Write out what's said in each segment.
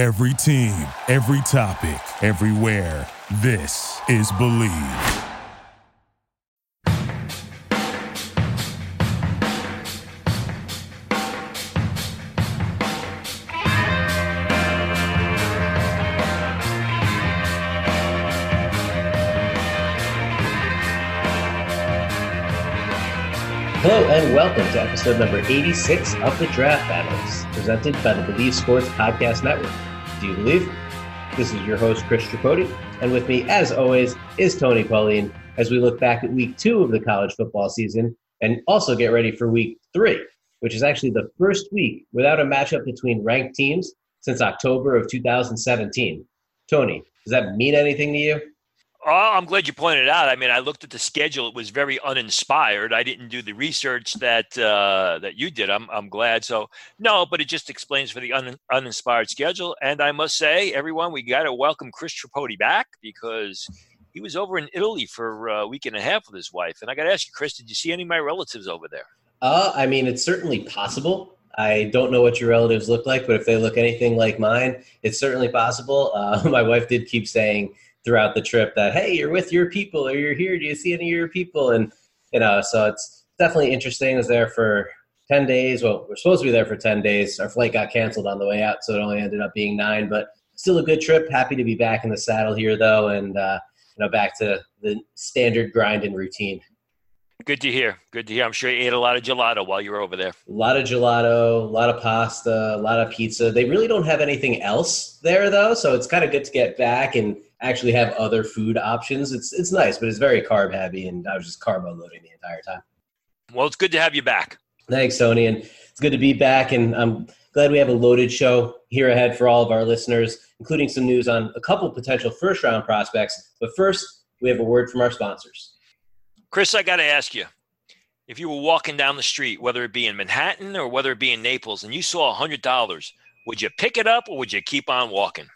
Every team, every topic, everywhere. This is Bleav. Hello and welcome to episode number 86 of the Draft Battles, presented by the Believe Sports Podcast Network. Do you believe? This is your host, Chris Tripodi, and with me, as always, is Tony Pauline as we look back at week two of the college football season and also get ready for week three, which is actually the first week without a matchup between ranked teams since October of 2017. Tony, does that mean anything to you? Oh, I'm glad you pointed it out. I mean, I looked at the schedule; it was very uninspired. I didn't do the research that uh, that you did. I'm I'm glad. So no, but it just explains for the un, uninspired schedule. And I must say, everyone, we got to welcome Chris Tripodi back because he was over in Italy for a week and a half with his wife. And I got to ask you, Chris, did you see any of my relatives over there? Uh, I mean, it's certainly possible. I don't know what your relatives look like, but if they look anything like mine, it's certainly possible. Uh, my wife did keep saying throughout the trip that hey you're with your people or you're here do you see any of your people and you know so it's definitely interesting I was there for 10 days well we're supposed to be there for 10 days our flight got canceled on the way out so it only ended up being nine but still a good trip happy to be back in the saddle here though and uh, you know back to the standard grind and routine Good to hear. Good to hear. I'm sure you ate a lot of gelato while you were over there. A lot of gelato, a lot of pasta, a lot of pizza. They really don't have anything else there though, so it's kind of good to get back and actually have other food options. It's it's nice, but it's very carb heavy, and I was just carb loading the entire time. Well, it's good to have you back. Thanks, Tony, and it's good to be back. And I'm glad we have a loaded show here ahead for all of our listeners, including some news on a couple potential first round prospects. But first, we have a word from our sponsors. Chris, I got to ask you. If you were walking down the street, whether it be in Manhattan or whether it be in Naples, and you saw $100, would you pick it up or would you keep on walking?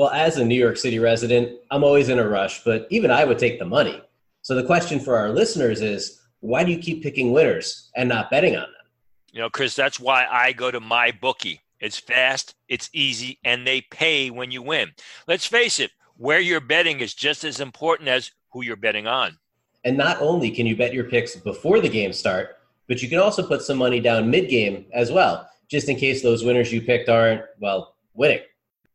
Well, as a New York City resident, I'm always in a rush, but even I would take the money. So the question for our listeners is why do you keep picking winners and not betting on them? You know, Chris, that's why I go to my bookie. It's fast, it's easy, and they pay when you win. Let's face it, where you're betting is just as important as who you're betting on. And not only can you bet your picks before the game start, but you can also put some money down mid game as well, just in case those winners you picked aren't, well, winning.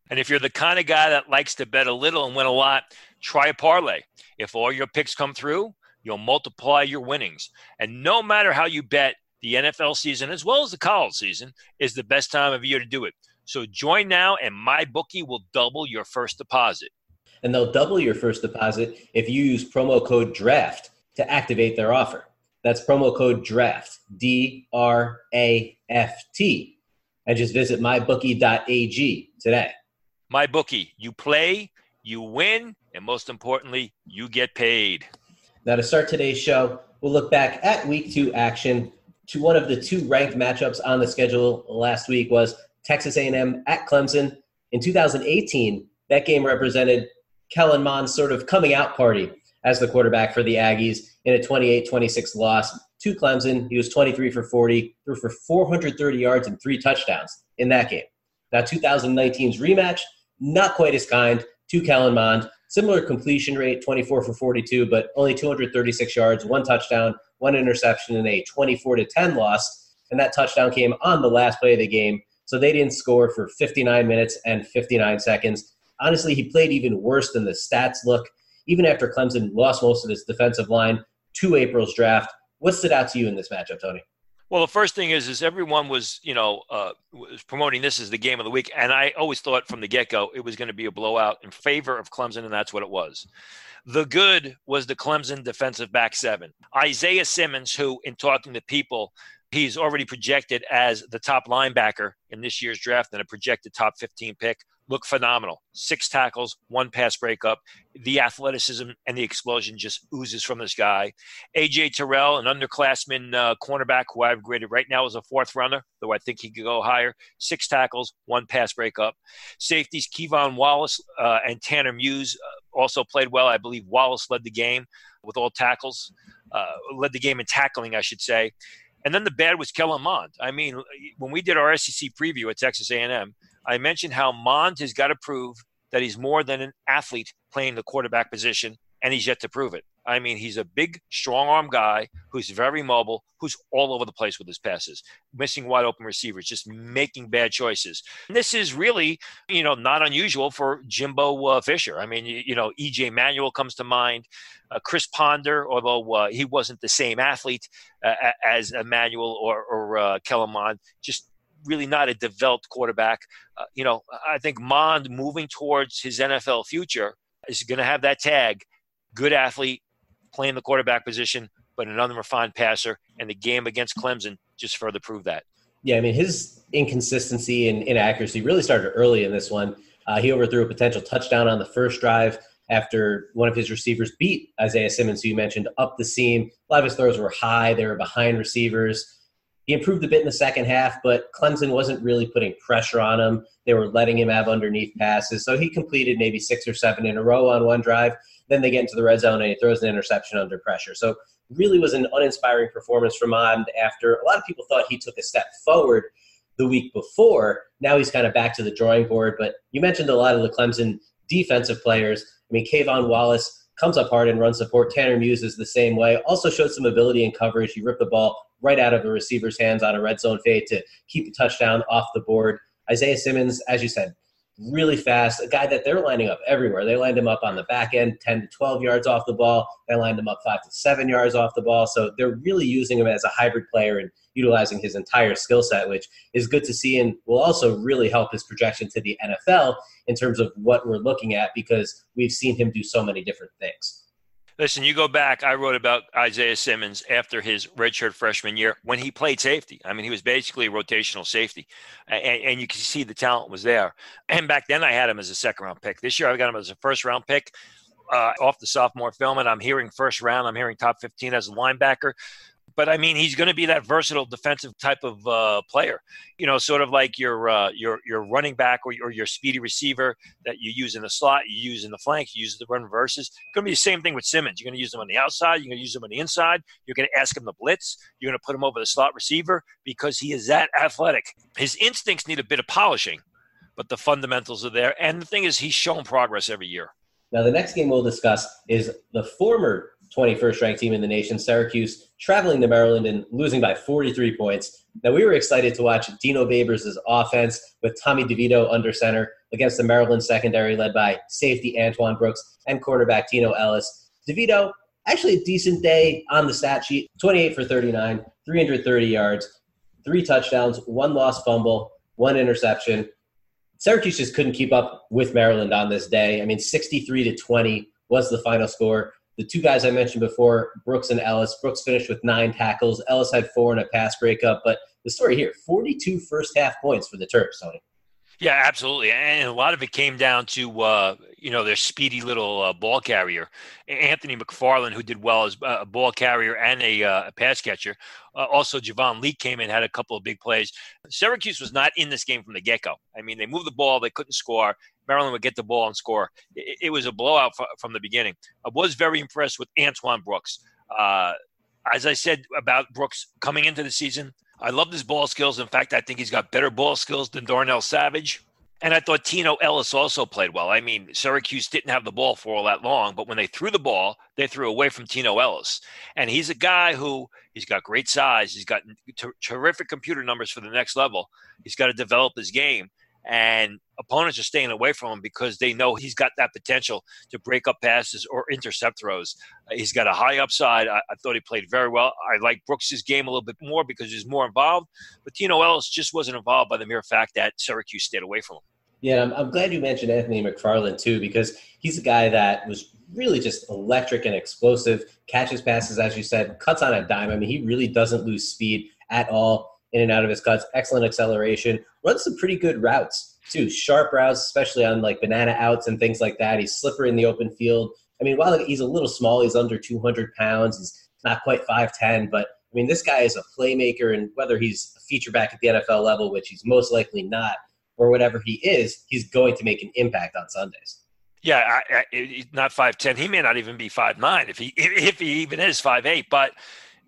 And if you're the kind of guy that likes to bet a little and win a lot, try a parlay. If all your picks come through, you'll multiply your winnings. And no matter how you bet, the NFL season as well as the college season is the best time of year to do it. So join now and my bookie will double your first deposit. And they'll double your first deposit if you use promo code DRAFT to activate their offer. That's promo code DRAFT, D R A F T. And just visit mybookie.ag today. My bookie, you play, you win, and most importantly, you get paid. Now, to start today's show, we'll look back at week two action to one of the two ranked matchups on the schedule last week was Texas A&M at Clemson. In 2018, that game represented Kellen Mond's sort of coming out party as the quarterback for the Aggies in a 28-26 loss to Clemson. He was 23 for 40, threw for 430 yards and three touchdowns in that game. Now, 2019's rematch, not quite as kind to Kellen Mond. Similar completion rate, 24 for 42, but only 236 yards, one touchdown, one interception, and a 24 to 10 loss. And that touchdown came on the last play of the game. So they didn't score for 59 minutes and 59 seconds. Honestly, he played even worse than the stats look. Even after Clemson lost most of its defensive line to April's draft, what stood out to you in this matchup, Tony? Well, the first thing is, is everyone was, you know, uh, was promoting this as the game of the week, and I always thought from the get go it was going to be a blowout in favor of Clemson, and that's what it was. The good was the Clemson defensive back seven, Isaiah Simmons, who, in talking to people, he's already projected as the top linebacker in this year's draft and a projected top 15 pick look phenomenal. Six tackles, one pass breakup. The athleticism and the explosion just oozes from this guy. AJ Terrell, an underclassman uh, cornerback who I've graded right now as a fourth runner, though I think he could go higher. Six tackles, one pass breakup. Safeties K'Von Wallace uh, and Tanner Muse uh, also played well. I believe Wallace led the game with all tackles, uh, led the game in tackling, I should say. And then the bad was Kellen Mond. I mean, when we did our SEC preview at Texas A&M, I mentioned how Mond has got to prove that he's more than an athlete playing the quarterback position, and he's yet to prove it. I mean, he's a big, strong arm guy who's very mobile, who's all over the place with his passes, missing wide open receivers, just making bad choices. And this is really, you know, not unusual for Jimbo uh, Fisher. I mean, you, you, know, EJ Manuel comes to mind, uh, Chris Ponder, although uh, he wasn't the same athlete uh, as Emmanuel or, or uh, Kellen just really not a developed quarterback. Uh, you know, I think Mond moving towards his NFL future is going to have that tag good athlete, playing the quarterback position, but an unrefined passer. And the game against Clemson just further proved that. Yeah, I mean, his inconsistency and inaccuracy really started early in this one. Uh, he overthrew a potential touchdown on the first drive after one of his receivers beat Isaiah Simmons, who you mentioned, up the seam. A lot of his throws were high, they were behind receivers. He improved a bit in the second half, but Clemson wasn't really putting pressure on him. They were letting him have underneath passes. So he completed maybe six or seven in a row on one drive. Then they get into the red zone and he throws an interception under pressure. So really was an uninspiring performance from Mond after a lot of people thought he took a step forward the week before. Now he's kind of back to the drawing board. But you mentioned a lot of the Clemson defensive players. I mean, K'Von Wallace comes up hard and runs support. Tanner Muse is the same way. Also showed some ability in coverage. He ripped the ball right out of the receiver's hands on a red zone fade to keep the touchdown off the board. Isaiah Simmons, as you said, really fast, a guy that they're lining up everywhere. They lined him up on the back end, 10 to 12 yards off the ball. They lined him up five to seven yards off the ball. So they're really using him as a hybrid player and utilizing his entire skill set, which is good to see and will also really help his projection to the NFL in terms of what we're looking at because we've seen him do so many different things. Listen, you go back. I wrote about Isaiah Simmons after his redshirt freshman year when he played safety. I mean, he was basically a rotational safety, and, and, you can see the talent was there. And back then, I had him as a second round pick. This year, I got him as a first round pick uh, off the sophomore film, and I'm hearing first round. I'm hearing top 15 as a linebacker but I mean, he's going to be that versatile defensive type of uh, player. You know, sort of like your uh, your your running back or, or, your speedy receiver that you use in the slot, you use in the flank, you use the run versus. It's going to be the same thing with Simmons. You're going to use him on the outside. You're going to use him on the inside. You're going to ask him to blitz. You're going to put him over the slot receiver because he is that athletic. His instincts need a bit of polishing, but the fundamentals are there. And the thing is, he's shown progress every year. Now, the next game we'll discuss is the former 21st ranked team in the nation, Syracuse, traveling to Maryland and losing by 43 points. Now, we were excited to watch Dino Babers' offense with Tommy DeVito under center against the Maryland secondary led by safety Antoine Brooks and cornerback Tino Ellis. DeVito, actually a decent day on the stat sheet 28 for 39, 330 yards, three touchdowns, one lost fumble, one interception. Syracuse just couldn't keep up with Maryland on this day. I mean, 63 to 20 was the final score. The two guys I mentioned before, Brooks and Ellis. Brooks finished with nine tackles. Ellis had four in a pass breakup. But the story here 42 first half points for the Terps, Tony. Yeah, absolutely, and a lot of it came down to uh, you know their speedy little uh, ball carrier, Anthony McFarland, who did well as a ball carrier and a, uh, a pass catcher. Uh, also, Javon Leake came in, had a couple of big plays. Syracuse was not in this game from the get go. I mean, they moved the ball, they couldn't score. Maryland would get the ball and score. It, it was a blowout f- from the beginning. I was very impressed with Antoine Brooks. Uh, as I said about Brooks coming into the season, I love his ball skills. In fact, I think he's got better ball skills than Darnell Savage. And I thought Tino Ellis also played well. I mean, Syracuse didn't have the ball for all that long, but when they threw the ball, they threw away from Tino Ellis. And he's a guy who he's got great size. He's got t- terrific computer numbers for the next level. He's got to develop his game and opponents are staying away from him because they know he's got that potential to break up passes or intercept throws. Uh, he's got a high upside. I, I, thought he played very well. I like Brooks's game a little bit more because he's more involved, but Tino Ellis just wasn't involved by the mere fact that Syracuse stayed away from him. Yeah, I'm, I'm glad you mentioned Anthony McFarland too because he's a guy that was really just electric and explosive, catches passes, as you said, cuts on a dime. I mean, he really doesn't lose speed at all in and out of his cuts, excellent acceleration, runs some pretty good routes too, sharp routes, especially on like banana outs and things like that. He's slippery in the open field. I mean, while he's a little small, he's under 200 pounds. He's not quite 5'10, but I mean, this guy is a playmaker, and whether he's a feature back at the NFL level, which he's most likely not, or whatever he is, he's going to make an impact on Sundays. Yeah, I, I, not five ten. He may not even be five nine if he if he even is five eight. But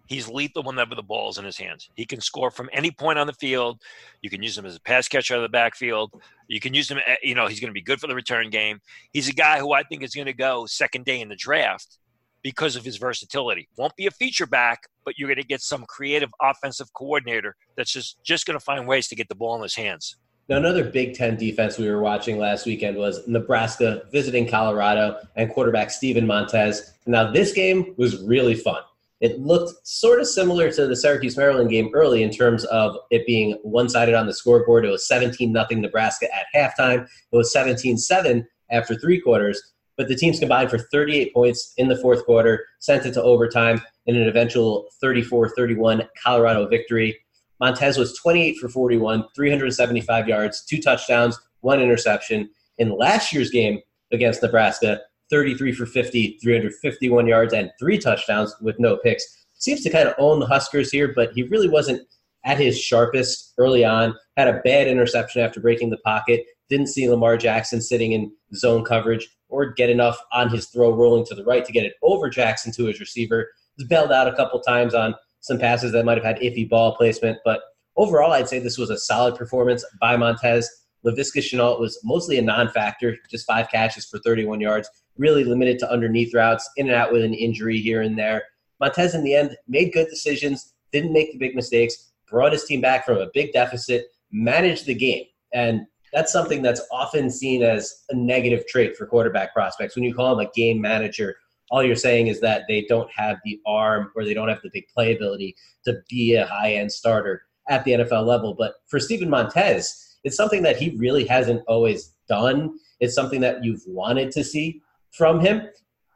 He's lethal whenever the ball's in his hands. He can score from any point on the field. You can use him as a pass catcher out of the backfield. You can use him, eh, you know, he's going to be good for the return game. He's a guy who I think is going to go second day in the draft because of his versatility. Won't be a feature back, but you're going to get some creative offensive coordinator that's just just going to find ways to get the ball in his hands. Now, another Big Ten defense we were watching last weekend was Nebraska visiting Colorado and quarterback Steven Montez. Now, this game was really fun. It looked sort of similar to the Syracuse Maryland game early in terms of it being one sided on the scoreboard. It was 17 0 Nebraska at halftime, it was 17 7 after three quarters. But the teams combined for 38 points in the fourth quarter, sent it to overtime in an eventual 34 31 Colorado victory. Montez was 28 for 41, 375 yards, two touchdowns, one interception. In last year's game against Nebraska, 33 for 50, 351 yards, and three touchdowns with no picks. Seems to kind of own the Huskers here, but he really wasn't at his sharpest early on. Had a bad interception after breaking the pocket. Didn't see Lamar Jackson sitting in zone coverage or get enough on his throw rolling to the right to get it over Jackson to his receiver. Was bailed out a couple times on some passes that might have had iffy ball placement. But overall, I'd say this was a solid performance by Montez. Laviska Shenault was mostly a non-factor, just five catches for 31 yards, really limited to underneath routes, in and out with an injury here and there. Montez, in the end, made good decisions, didn't make the big mistakes, brought his team back from a big deficit, managed the game. And that's something that's often seen as a negative trait for quarterback prospects. When you call them a game manager, all you're saying is that they don't have the arm or they don't have the big playability to be a high end starter at the NFL level. But for Steven Montez, it's something that he really hasn't always done. It's something that you've wanted to see from him.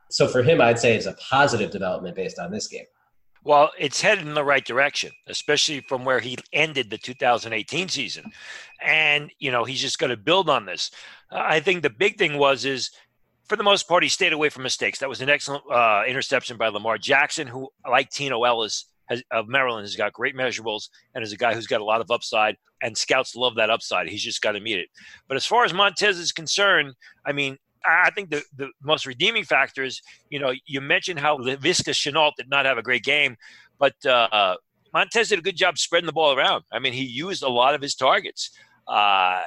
So for him, I'd say it's a positive development based on this game. Well, it's headed in the right direction, especially from where he ended the 2018 season. And, you know, he's just going to build on this. I think the big thing was is for the most part, he stayed away from mistakes. That was an excellent uh, interception by Lamar Jackson, who, like Tino Ellis has, of Maryland, has got great measurables and is a guy who's got a lot of upside. And scouts love that upside. He's just got to meet it. But as far as Montez is concerned, I mean, I think the, the most redeeming factor is, you know, you mentioned how Laviska Shenault did not have a great game, but uh, Montez did a good job spreading the ball around. I mean, he used a lot of his targets. Uh,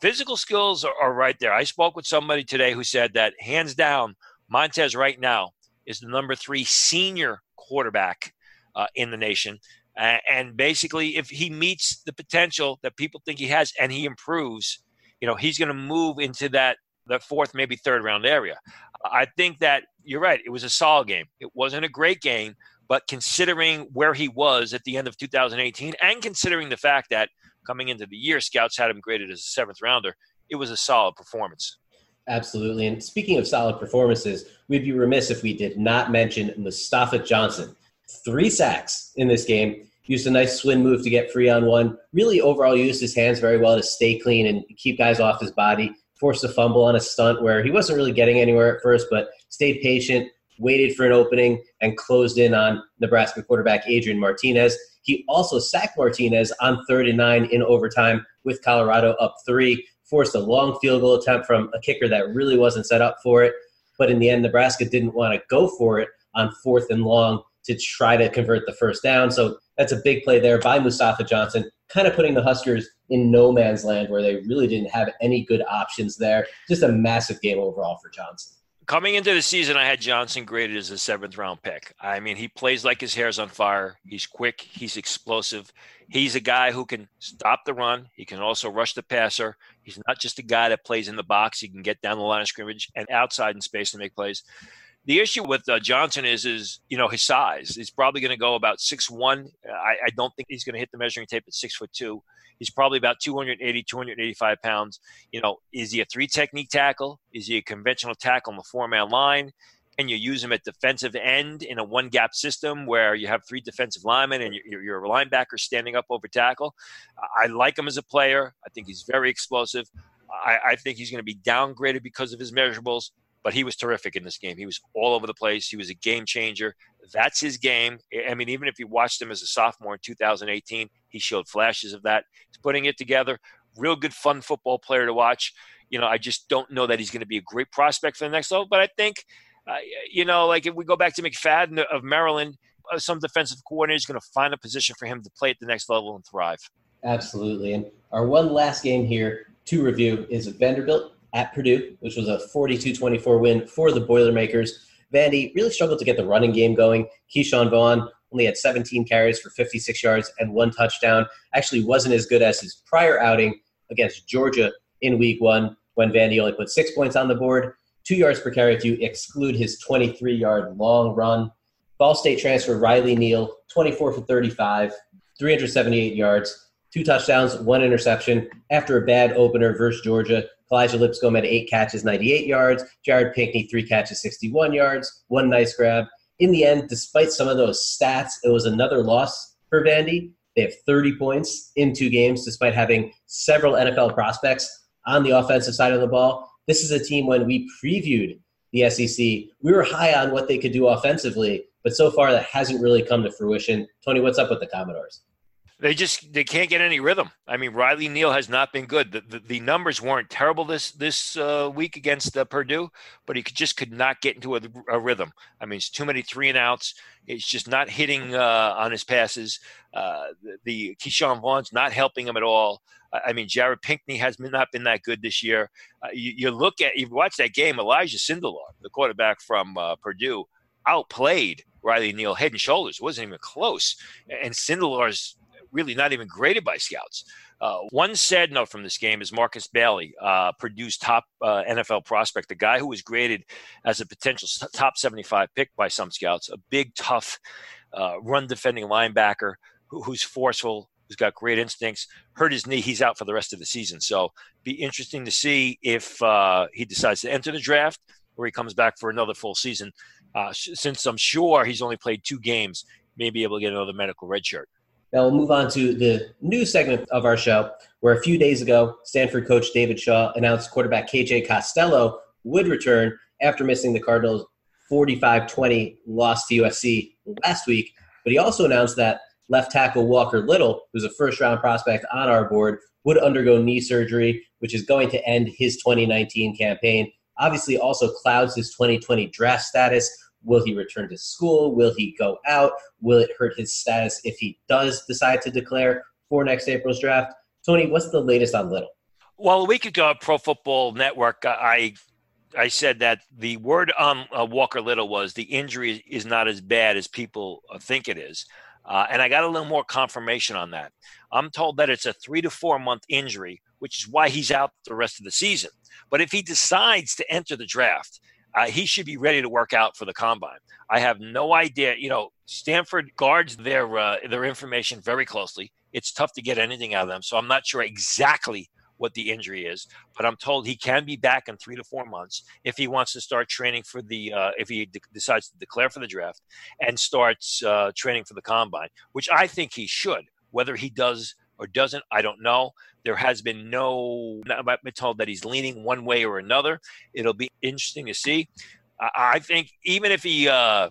physical skills are, are right there. I spoke with somebody today who said that hands down, Montez right now is the number three senior quarterback uh, in the nation. Uh, and basically, if he meets the potential that people think he has and he improves, you know, he's going to move into that the fourth, maybe third round area. I think that you're right. It was a solid game. It wasn't a great game, but considering where he was at the end of 2018 and considering the fact that coming into the year, scouts had him graded as a seventh rounder. It was a solid performance. Absolutely. And speaking of solid performances, we'd be remiss if we did not mention Mustafa Johnson. Three sacks in this game. Used a nice swing move to get free on one. Really, overall, used his hands very well to stay clean and keep guys off his body. Forced a fumble on a stunt where he wasn't really getting anywhere at first, but stayed patient, waited for an opening, and closed in on Nebraska quarterback Adrian Martinez. He also sacked Martinez on third and nine in overtime with Colorado up three, forced a long field goal attempt from a kicker that really wasn't set up for it. But in the end, Nebraska didn't want to go for it on fourth and long to try to convert the first down. So that's a big play there by Mustafa Johnson, kind of putting the Huskers in no man's land where they really didn't have any good options there. Just a massive game overall for Johnson coming into the season, I had Johnson graded as a seventh round pick. I mean, he plays like his hair's on fire. He's quick. He's explosive. He's a guy who can stop the run. He can also rush the passer. He's not just a guy that plays in the box. He can get down the line of scrimmage and outside in space to make plays. The issue with uh, Johnson is, is you know, his size. He's probably going to go about six one. I, I don't think he's going to hit the measuring tape at six foot two. He's probably about 280, 285 pounds. You know, is he a three technique tackle? Is he a conventional tackle on the four man line? And you use him at defensive end in a one gap system where you have three defensive linemen and you're, you're a linebacker standing up over tackle. I like him as a player. I think he's very explosive. I, I think he's going to be downgraded because of his measurables, but he was terrific in this game. He was all over the place. He was a game changer. That's his game. I mean, even if you watched him as a sophomore in 2018, he showed flashes of that. He's putting it together. Real good, fun football player to watch. You know, I just don't know that he's going to be a great prospect for the next level, but I think, uh, you know, like if we go back to McFadden of Maryland, uh, some defensive coordinator is going to find a position for him to play at the next level and thrive. Absolutely. And our one last game here to review is a Vanderbilt at Purdue, which was a 42-24 win for the Boilermakers. Vandy really struggled to get the running game going. Ke'Shawn Vaughn only had 17 carries for 56 yards and one touchdown. Actually wasn't as good as his prior outing against Georgia in week one when Vandy only put six points on the board, two yards per carry if you exclude his 23 yard long run. Ball State transfer Riley Neal, 24 for 35, 378 yards, two touchdowns, one interception. After a bad opener versus Georgia, Kalija Lipscomb had eight catches, 98 yards. Jared Pinkney, three catches, 61 yards, one nice grab. In the end, despite some of those stats, it was another loss for Vandy. They have 30 points in two games, despite having several NFL prospects on the offensive side of the ball. This is a team when we previewed the SEC, we were high on what they could do offensively, but so far that hasn't really come to fruition. Tony, what's up with the Commodores? They just they can't get any rhythm. I mean, Riley Neal has not been good. The, the, the numbers weren't terrible this this uh, week against uh, Purdue, but he could, just could not get into a, a, rhythm. I mean, it's too many three and outs. It's just not hitting uh, on his passes. Uh, the, the Ke'Shawn Vaughn's not helping him at all. I mean, Jared Pinkney has not been that good this year. Uh, you, you, look at you watch that game. Elijah Sindelar, the quarterback from uh, Purdue, outplayed Riley Neal head and shoulders. Wasn't even close. And Sindelar's really not even graded by scouts. Uh, one sad note from this game is Markus Bailey, uh, Purdue's top uh, NFL prospect, the guy who was graded as a potential top 75 pick by some scouts, a big, tough, uh, run defending linebacker who, who's forceful, who's got great instincts. Hurt his knee, he's out for the rest of the season. So, be interesting to see if uh, he decides to enter the draft or he comes back for another full season. Uh, since I'm sure he's only played two games, may be able to get another medical red shirt. Now we'll move on to the new segment of our show, where a few days ago, Stanford coach David Shaw announced quarterback KJ Costello would return after missing the Cardinals' 45-20 loss to USC last week. But he also announced that left tackle Walker Little, who's a first-round prospect on our board, would undergo knee surgery, which is going to end his 2019 campaign. Obviously, also clouds his 2020 draft status Will he return to school? Will he go out? Will it hurt his status if he does decide to declare for next April's draft? Tony, what's the latest on Little? Well, a week ago, at Pro Football Network, I I said that the word on uh, Walker Little was the injury is not as bad as people uh, think it is. Uh, and I got a little more confirmation on that. I'm told that it's a three to four month injury, which is why he's out the rest of the season. But if he decides to enter the draft, uh, he should be ready to work out for the combine. I have no idea. You know, Stanford guards their uh, their information very closely. It's tough to get anything out of them, so I'm not sure exactly what the injury is, but I'm told he can be back in three to four months if he wants to start training for the uh, if he de- decides to declare for the draft and starts uh, training for the combine, which I think he should. Whether he does or doesn't, I don't know. There has been no, I've been told that he's leaning one way or another. It'll be interesting to see. I think even if he uh,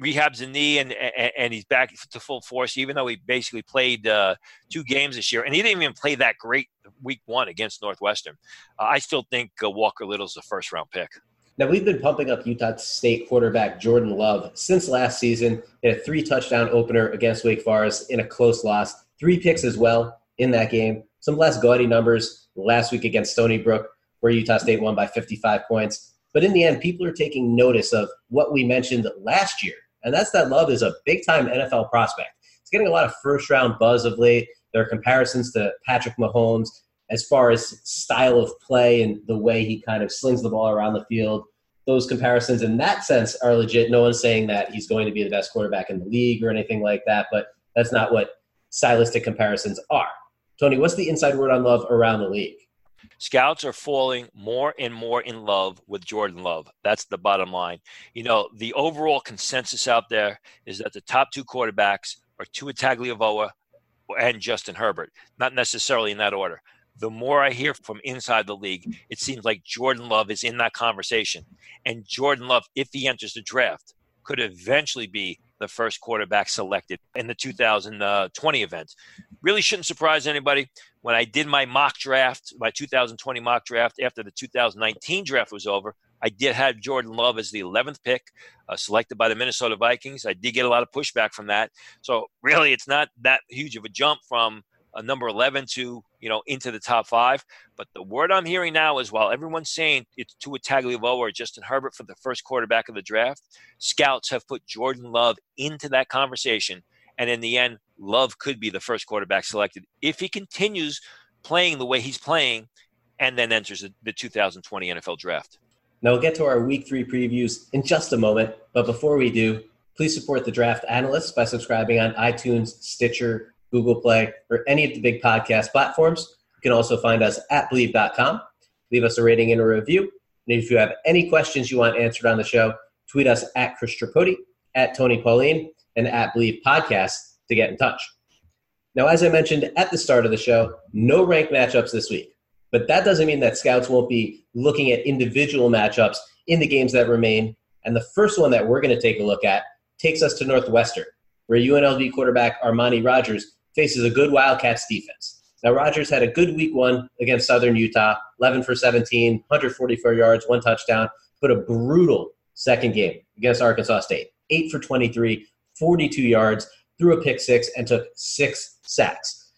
rehabs the knee and, and he's back to full force, even though he basically played uh, two games this year, and he didn't even play that great week one against Northwestern, uh, I still think uh, Walker Little's a first round pick. Now, we've been pumping up Utah State quarterback Jordan Love since last season. Had a three touchdown opener against Wake Forest in a close loss three picks as well in that game. Some less gaudy numbers last week against Stony Brook, where Utah State won by 55 points. But in the end, people are taking notice of what we mentioned last year, and that's that Love is a big time NFL prospect. He's getting a lot of first round buzz of late. There are comparisons to Patrick Mahomes as far as style of play and the way he kind of slings the ball around the field. Those comparisons, in that sense, are legit. No one's saying that he's going to be the best quarterback in the league or anything like that, but that's not what stylistic comparisons are. Tony, what's the inside word on Love around the league? Scouts are falling more and more in love with Jordan Love. That's the bottom line. You know, the overall consensus out there is that the top two quarterbacks are Tua Tagovailoa and Justin Herbert, not necessarily in that order. The more I hear from inside the league, it seems like Jordan Love is in that conversation. And Jordan Love, if he enters the draft, could eventually be the first quarterback selected in the 2020 event. Really shouldn't surprise anybody. When I did my mock draft, my 2020 mock draft after the 2019 draft was over, I did have Jordan Love as the 11th pick, uh, selected by the Minnesota Vikings. I did get a lot of pushback from that. So really, it's not that huge of a jump from a number 11 to you know into the top five. But the word I'm hearing now is while everyone's saying it's Tua Tagovailoa or Justin Herbert for the first quarterback of the draft, scouts have put Jordan Love into that conversation. And in the end, Love could be the first quarterback selected if he continues playing the way he's playing and then enters the 2020 NFL draft. Now we'll get to our week three previews in just a moment. But before we do, please support the draft analysts by subscribing on iTunes, Stitcher, Google Play, or any of the big podcast platforms. You can also find us at bleav.com. Leave us a rating and a review. And if you have any questions you want answered on the show, tweet us at Chris Tripodi, at Tony Pauline, and at Bleav Podcast to get in touch. Now, as I mentioned at the start of the show, no ranked matchups this week. But that doesn't mean that scouts won't be looking at individual matchups in the games that remain. And the first one that we're going to take a look at takes us to Northwestern, where UNLV quarterback Armani Rogers faces a good Wildcats defense. Now, Rogers had a good week one against Southern Utah, 11 for 17, 144 yards, one touchdown, but a brutal second game against Arkansas State, 8 for 23, 42 yards, threw a pick six, and took six sacks.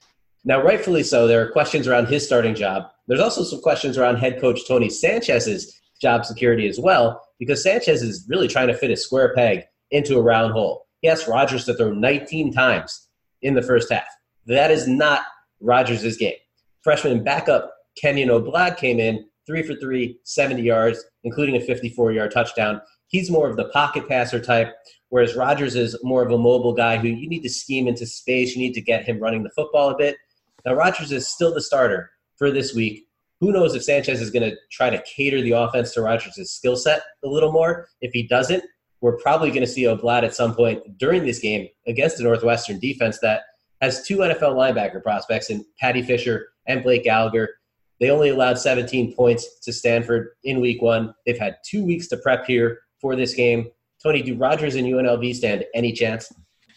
Now, rightfully so, there are questions around his starting job. There's also some questions around head coach Tony Sanchez's job security as well, because Sanchez is really trying to fit a square peg into a round hole. He asked Rogers to throw 19 times in the first half. That is not Rogers' game. Freshman backup Kenyon Oblad came in, three for three, 70 yards, including a 54 yard touchdown. He's more of the pocket passer type, whereas Rogers is more of a mobile guy who you need to scheme into space. You need to get him running the football a bit. Now, Rogers is still the starter for this week. Who knows if Sanchez is going to try to cater the offense to Rogers' skill set a little more? If he doesn't, we're probably going to see Oblad at some point during this game against the Northwestern defense that has two NFL linebacker prospects in Paddy Fisher and Blake Gallagher. They only allowed 17 points to Stanford in week one. They've had two weeks to prep here for this game. Tony, do Rogers and UNLV stand any chance?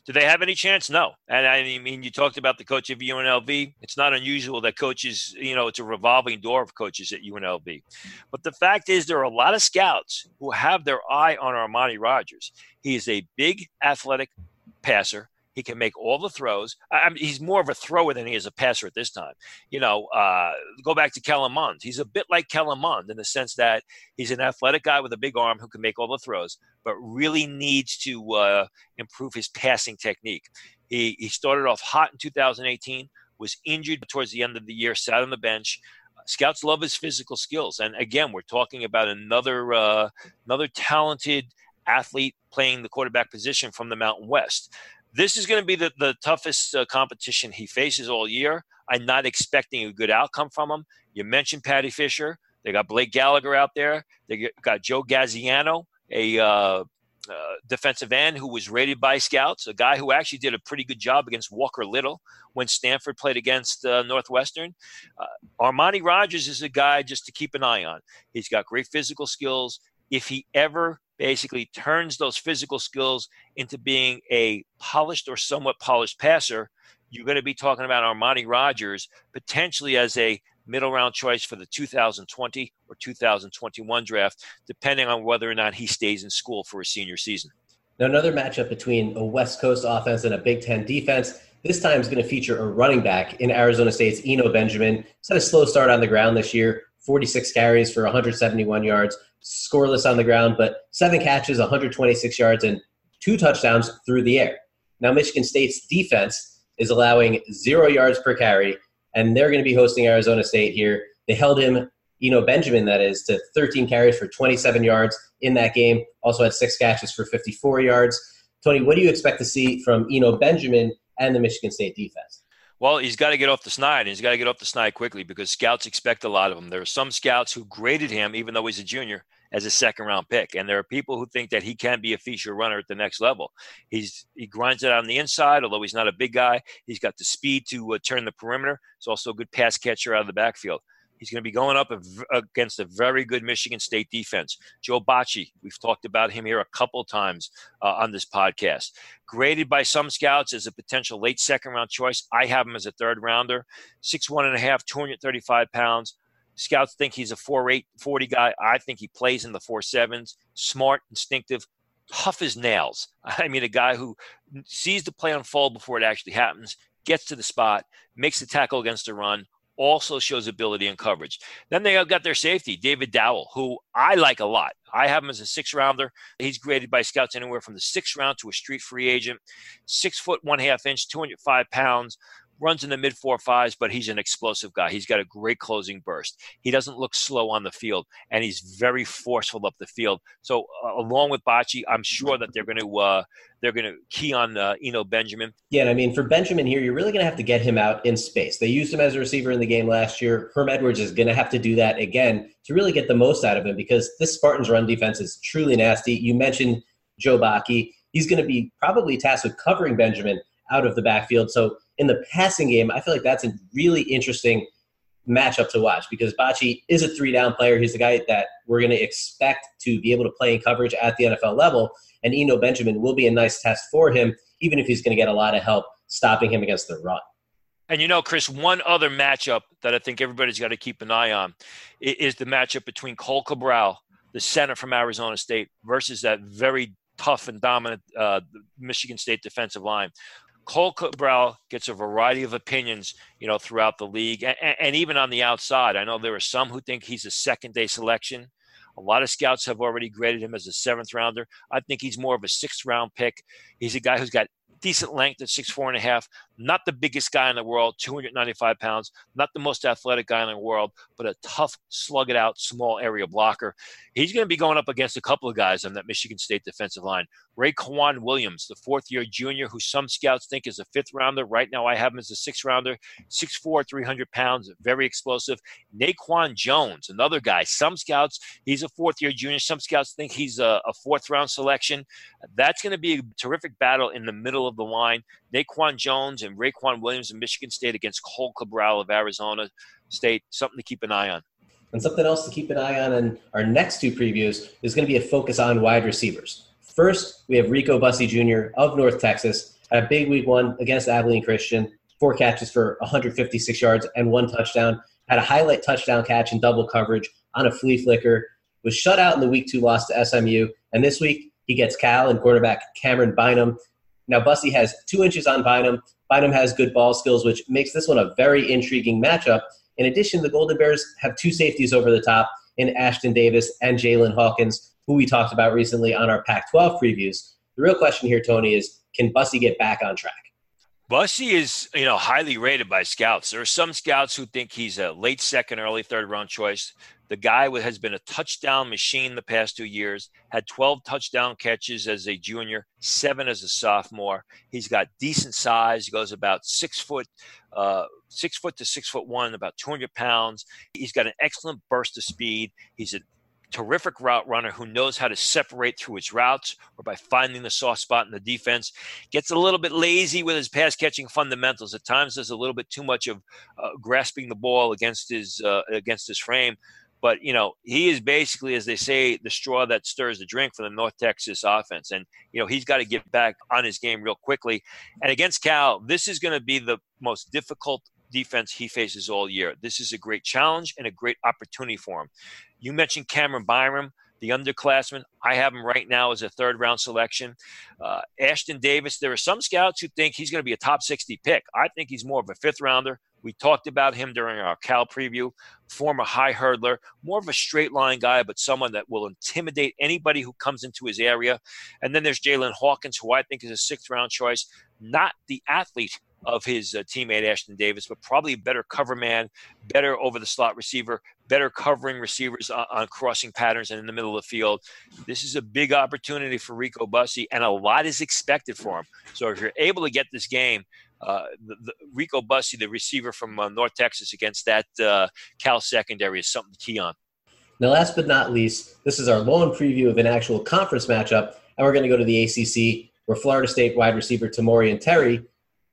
Do they have any chance? No. And I mean, you talked about the coach of UNLV. It's not unusual that coaches, you know, it's a revolving door of coaches at UNLV. But the fact is, there are a lot of scouts who have their eye on Armani Rogers. He is a big athletic passer. He can make all the throws. I mean, he's more of a thrower than he is a passer at this time. You know, uh, go back to Kellen Mond. He's a bit like Kellen Mond in the sense that he's an athletic guy with a big arm who can make all the throws, but really needs to uh, improve his passing technique. He, he started off hot in 2018, was injured towards the end of the year, sat on the bench. Scouts love his physical skills, and again, we're talking about another uh, another talented athlete playing the quarterback position from the Mountain West. This is going to be the, the toughest uh, competition he faces all year. I'm not expecting a good outcome from him. You mentioned Paddy Fisher. They got Blake Gallagher out there. They got Joe Gaziano, a uh, uh, defensive end who was rated by scouts, a guy who actually did a pretty good job against Walker Little when Stanford played against uh, Northwestern. Uh, Armani Rogers is a guy just to keep an eye on. He's got great physical skills. If he ever basically turns those physical skills into being a polished or somewhat polished passer, you're going to be talking about Armani Rogers potentially as a middle round choice for the 2020 or 2021 draft, depending on whether or not he stays in school for a senior season. Now, another matchup between a West Coast offense and a Big Ten defense. This time is going to feature a running back in Arizona State's Eno Benjamin. He's had a slow start on the ground this year, 46 carries for 171 yards, scoreless on the ground, but seven catches, 126 yards, and two touchdowns through the air. Now, Michigan State's defense is allowing zero yards per carry, and they're going to be hosting Arizona State here. They held him, Eno Benjamin, that is, to 13 carries for 27 yards in that game. Also had six catches for 54 yards. Tony, what do you expect to see from Eno Benjamin and the Michigan State defense? Well, he's got to get off the snide, and he's got to get off the snide quickly because scouts expect a lot of him. There are some scouts who graded him, even though he's a junior, as a second round pick. And there are people who think that he can be a feature runner at the next level. He's he grinds it on the inside, although he's not a big guy. He's got the speed to uh, turn the perimeter. He's also a good pass catcher out of the backfield. He's going to be going up against a very good Michigan State defense. Joe Bachie, we've talked about him here a couple times uh, on this podcast. Graded by some scouts as a potential late second round choice. I have him as a third rounder. Six one and a half, 235 pounds Scouts think he's a 4'8, 40 guy. I think he plays in the 4'7s, smart, instinctive, tough as nails. I mean, a guy who sees the play unfold before it actually happens, gets to the spot, makes the tackle against the run, also shows ability and coverage. Then they have got their safety, David Dowell, who I like a lot. I have him as a six rounder. He's graded by scouts anywhere from the sixth round to a street free agent. Six foot one half inch, 205 pounds, runs in the mid four fives, but he's an explosive guy. He's got a great closing burst. He doesn't look slow on the field, and he's very forceful up the field. So, uh, along with Bachie, I'm sure that they're going to uh, they're going to key on uh, Eno Benjamin. Yeah, and I mean for Benjamin here, you're really going to have to get him out in space. They used him as a receiver in the game last year. Herm Edwards is going to have to do that again to really get the most out of him because this Spartans run defense is truly nasty. You mentioned Joe Bachie. He's going to be probably tasked with covering Benjamin out of the backfield. So in the passing game, I feel like that's a really interesting matchup to watch because Bachie is a three down player. He's the guy that we're going to expect to be able to play in coverage at the NFL level. And Eno Benjamin will be a nice test for him, even if he's going to get a lot of help stopping him against the run. And you know, Chris, one other matchup that I think everybody's got to keep an eye on is the matchup between Cohl Cabral, the center from Arizona State, versus that very tough and dominant uh, Michigan State defensive line. Cohl Cabral gets a variety of opinions, you know, throughout the league and, and, even on the outside. I know there are some who think he's a second day selection. A lot of scouts have already graded him as a seventh rounder. I think he's more of a sixth round pick. He's a guy who's got decent length at six four and a half. Not the biggest guy in the world, 295 pounds. Not the most athletic guy in the world, but a tough, slug it out, small area blocker. He's going to be going up against a couple of guys on that Michigan State defensive line. Raequan Williams, the fourth year junior, who some scouts think is a fifth rounder. Right now, I have him as a sixth rounder, 6'4, 300 pounds, very explosive. Naquan Jones, another guy. Some scouts, he's a fourth year junior. Some scouts think he's a, a fourth round selection. That's going to be a terrific battle in the middle of the line. Naquan Jones and Raequan Williams of Michigan State against Cohl Cabral of Arizona State. Something to keep an eye on. And something else to keep an eye on in our next two previews is going to be a focus on wide receivers. First, we have Rico Bussey Jr. of North Texas. Had a big week one against Abilene Christian, four catches for 156 yards and one touchdown. Had a highlight touchdown catch in double coverage on a flea flicker. Was shut out in the week two loss to SMU. And this week, he gets Cal and quarterback Camryn Bynum. Now, Bussey has two inches on Bynum. Bynum has good ball skills, which makes this one a very intriguing matchup. In addition, the Golden Bears have two safeties over the top in Ashtyn Davis and Jaylinn Hawkins who we talked about recently on our Pac 12 previews. The real question here, Tony, is can Bussey get back on track? Bussey is, you know, highly rated by scouts. There are some scouts who think he's a late second, early third round choice. The guy has been a touchdown machine the past two years, had 12 touchdown catches as a junior, seven as a sophomore. He's got decent size. He goes about six foot, uh, six foot to six foot one, about 200 pounds. He's got an excellent burst of speed. He's a terrific route runner who knows how to separate through his routes or by finding the soft spot in the defense. Gets a little bit lazy with his pass catching fundamentals. At times, does a little bit too much of uh, grasping the ball against his uh, against his frame. But you know, he is basically, as they say, the straw that stirs the drink for the North Texas offense. And you know, he's got to get back on his game real quickly. And against Cal, this is going to be the most difficult defense he faces all year. This is a great challenge and a great opportunity for him. You mentioned Camryn Bynum the underclassman. I have him right now as a third round selection. Uh, Ashtyn Davis, there are some scouts who think he's going to be a top 60 pick. I think he's more of a fifth rounder. We talked about him during our Cal preview. Former high hurdler, more of a straight line guy, but someone that will intimidate anybody who comes into his area. And then there's Jaylinn Hawkins, who I think is a sixth round choice. Not the athlete of his uh, teammate Ashtyn Davis, but probably a better cover man, better over the slot receiver, better covering receivers on, on, crossing patterns and in the middle of the field. This is a big opportunity for Rico Bussey, and a lot is expected for him. So if you're able to get this game, uh, the, the Rico Bussey, the receiver from uh, North Texas, against that uh, Cal secondary is something to key on. Now, last but not least, this is our lone preview of an actual conference matchup, and we're going to go to the ACC, where Florida State wide receiver Tamorrion Terry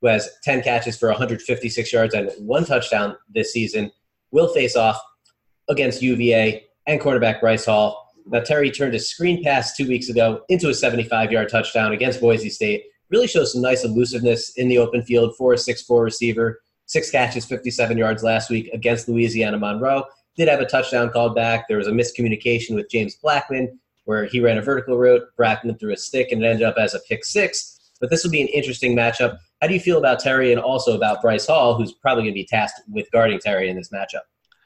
who has 10 catches for 156 yards and one touchdown this season, will face off against UVA and quarterback Bryce Hall. Now, Terry turned a screen pass two weeks ago into a 75 yard touchdown against Boise State. Really shows some nice elusiveness in the open field for a 6'4 receiver. Six catches, 57 yards last week against Louisiana Monroe. did have a touchdown called back. There was a miscommunication with James Blackman where he ran a vertical route, Blackman threw a stick, and it ended up as a pick six. But this will be an interesting matchup. How do you feel about Terry and also about Bryce Hall, who's probably going to be tasked with guarding Terry in this matchup?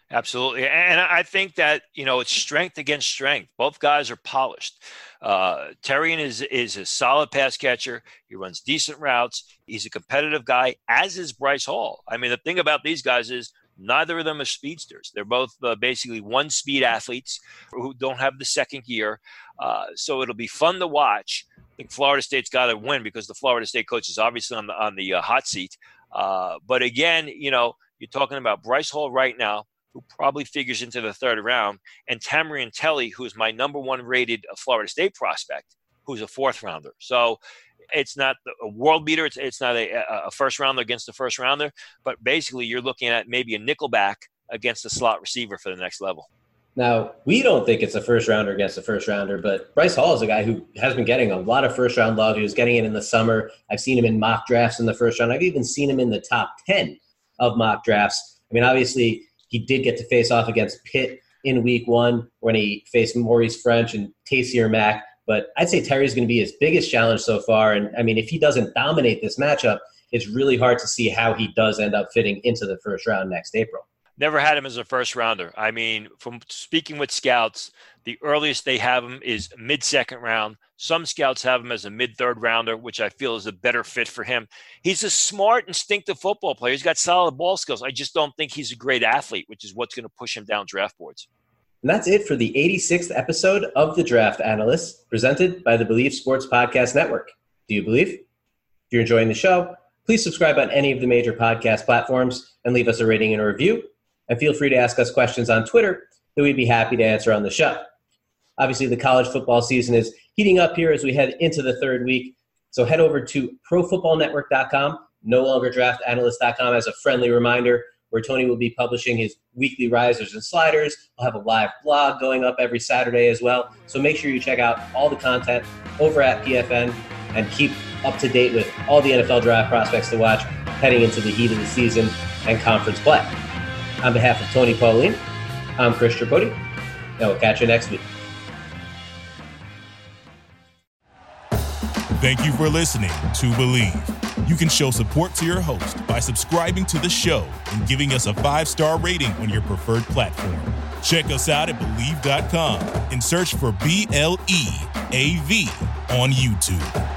Absolutely. And I think that, you know, it's strength against strength. Both guys are polished. Uh, Terrian is, is a solid pass catcher. He runs decent routes. He's a competitive guy, as is Bryce Hall. I mean, the thing about these guys is neither of them are speedsters. They're both uh, basically one speed athletes who don't have the second gear. Uh, so it'll be fun to watch. I think Florida State's got to win because the Florida State coach is obviously on the on the uh, hot seat. Uh, but again, you know, you're talking about Bryce Hall right now who probably figures into the third round, and Tamorrion Terry, who's my number one rated uh, Florida State prospect, who's a fourth rounder. So it's not a world beater. It's, it's not a, a first rounder against a first rounder, but basically you're looking at maybe a nickelback against a slot receiver for the next level. Now, we don't think it's a first rounder against a first rounder, but Bryce Hall is a guy who has been getting a lot of first round love. He was getting it in the summer. I've seen him in mock drafts in the first round. I've even seen him in the top 10 of mock drafts. I mean, obviously, he did get to face off against Pitt in week one when he faced Maurice Ffrench and Taysir Mack. But I'd say Terry's going to be his biggest challenge so far. And I mean, if he doesn't dominate this matchup, it's really hard to see how he does end up fitting into the first round next April. Never had him as a first rounder. I mean, from speaking with scouts, the earliest they have him is mid second round. Some scouts have him as a mid third rounder, which I feel is a better fit for him. He's a smart, instinctive football player. He's got solid ball skills. I just don't think he's a great athlete, which is what's going to push him down draft boards. And that's it for the 86th episode of The Draft Analysts, presented by the Bleav Sports Podcast Network. Do you believe? If you're enjoying the show, please subscribe on any of the major podcast platforms and leave us a rating and a review. And feel free to ask us questions on Twitter that we'd be happy to answer on the show. Obviously, the college football season is heating up here as we head into the third week. So head over to profootballnetwork.com, no longer draftanalyst.com, as a friendly reminder where Tony will be publishing his weekly risers and sliders. I'll have a live blog going up every Saturday as well. So make sure you check out all the content over at PFN and keep up to date with all the NFL draft prospects to watch heading into the heat of the season and conference play. On behalf of Tony Pauline, I'm Chris Tripodi, and we'll catch you next week. Thank you for listening to Bleav. You can show support to your host by subscribing to the show and giving us a five star rating on your preferred platform. Check us out at Bleav.com and search for B L E A V on YouTube.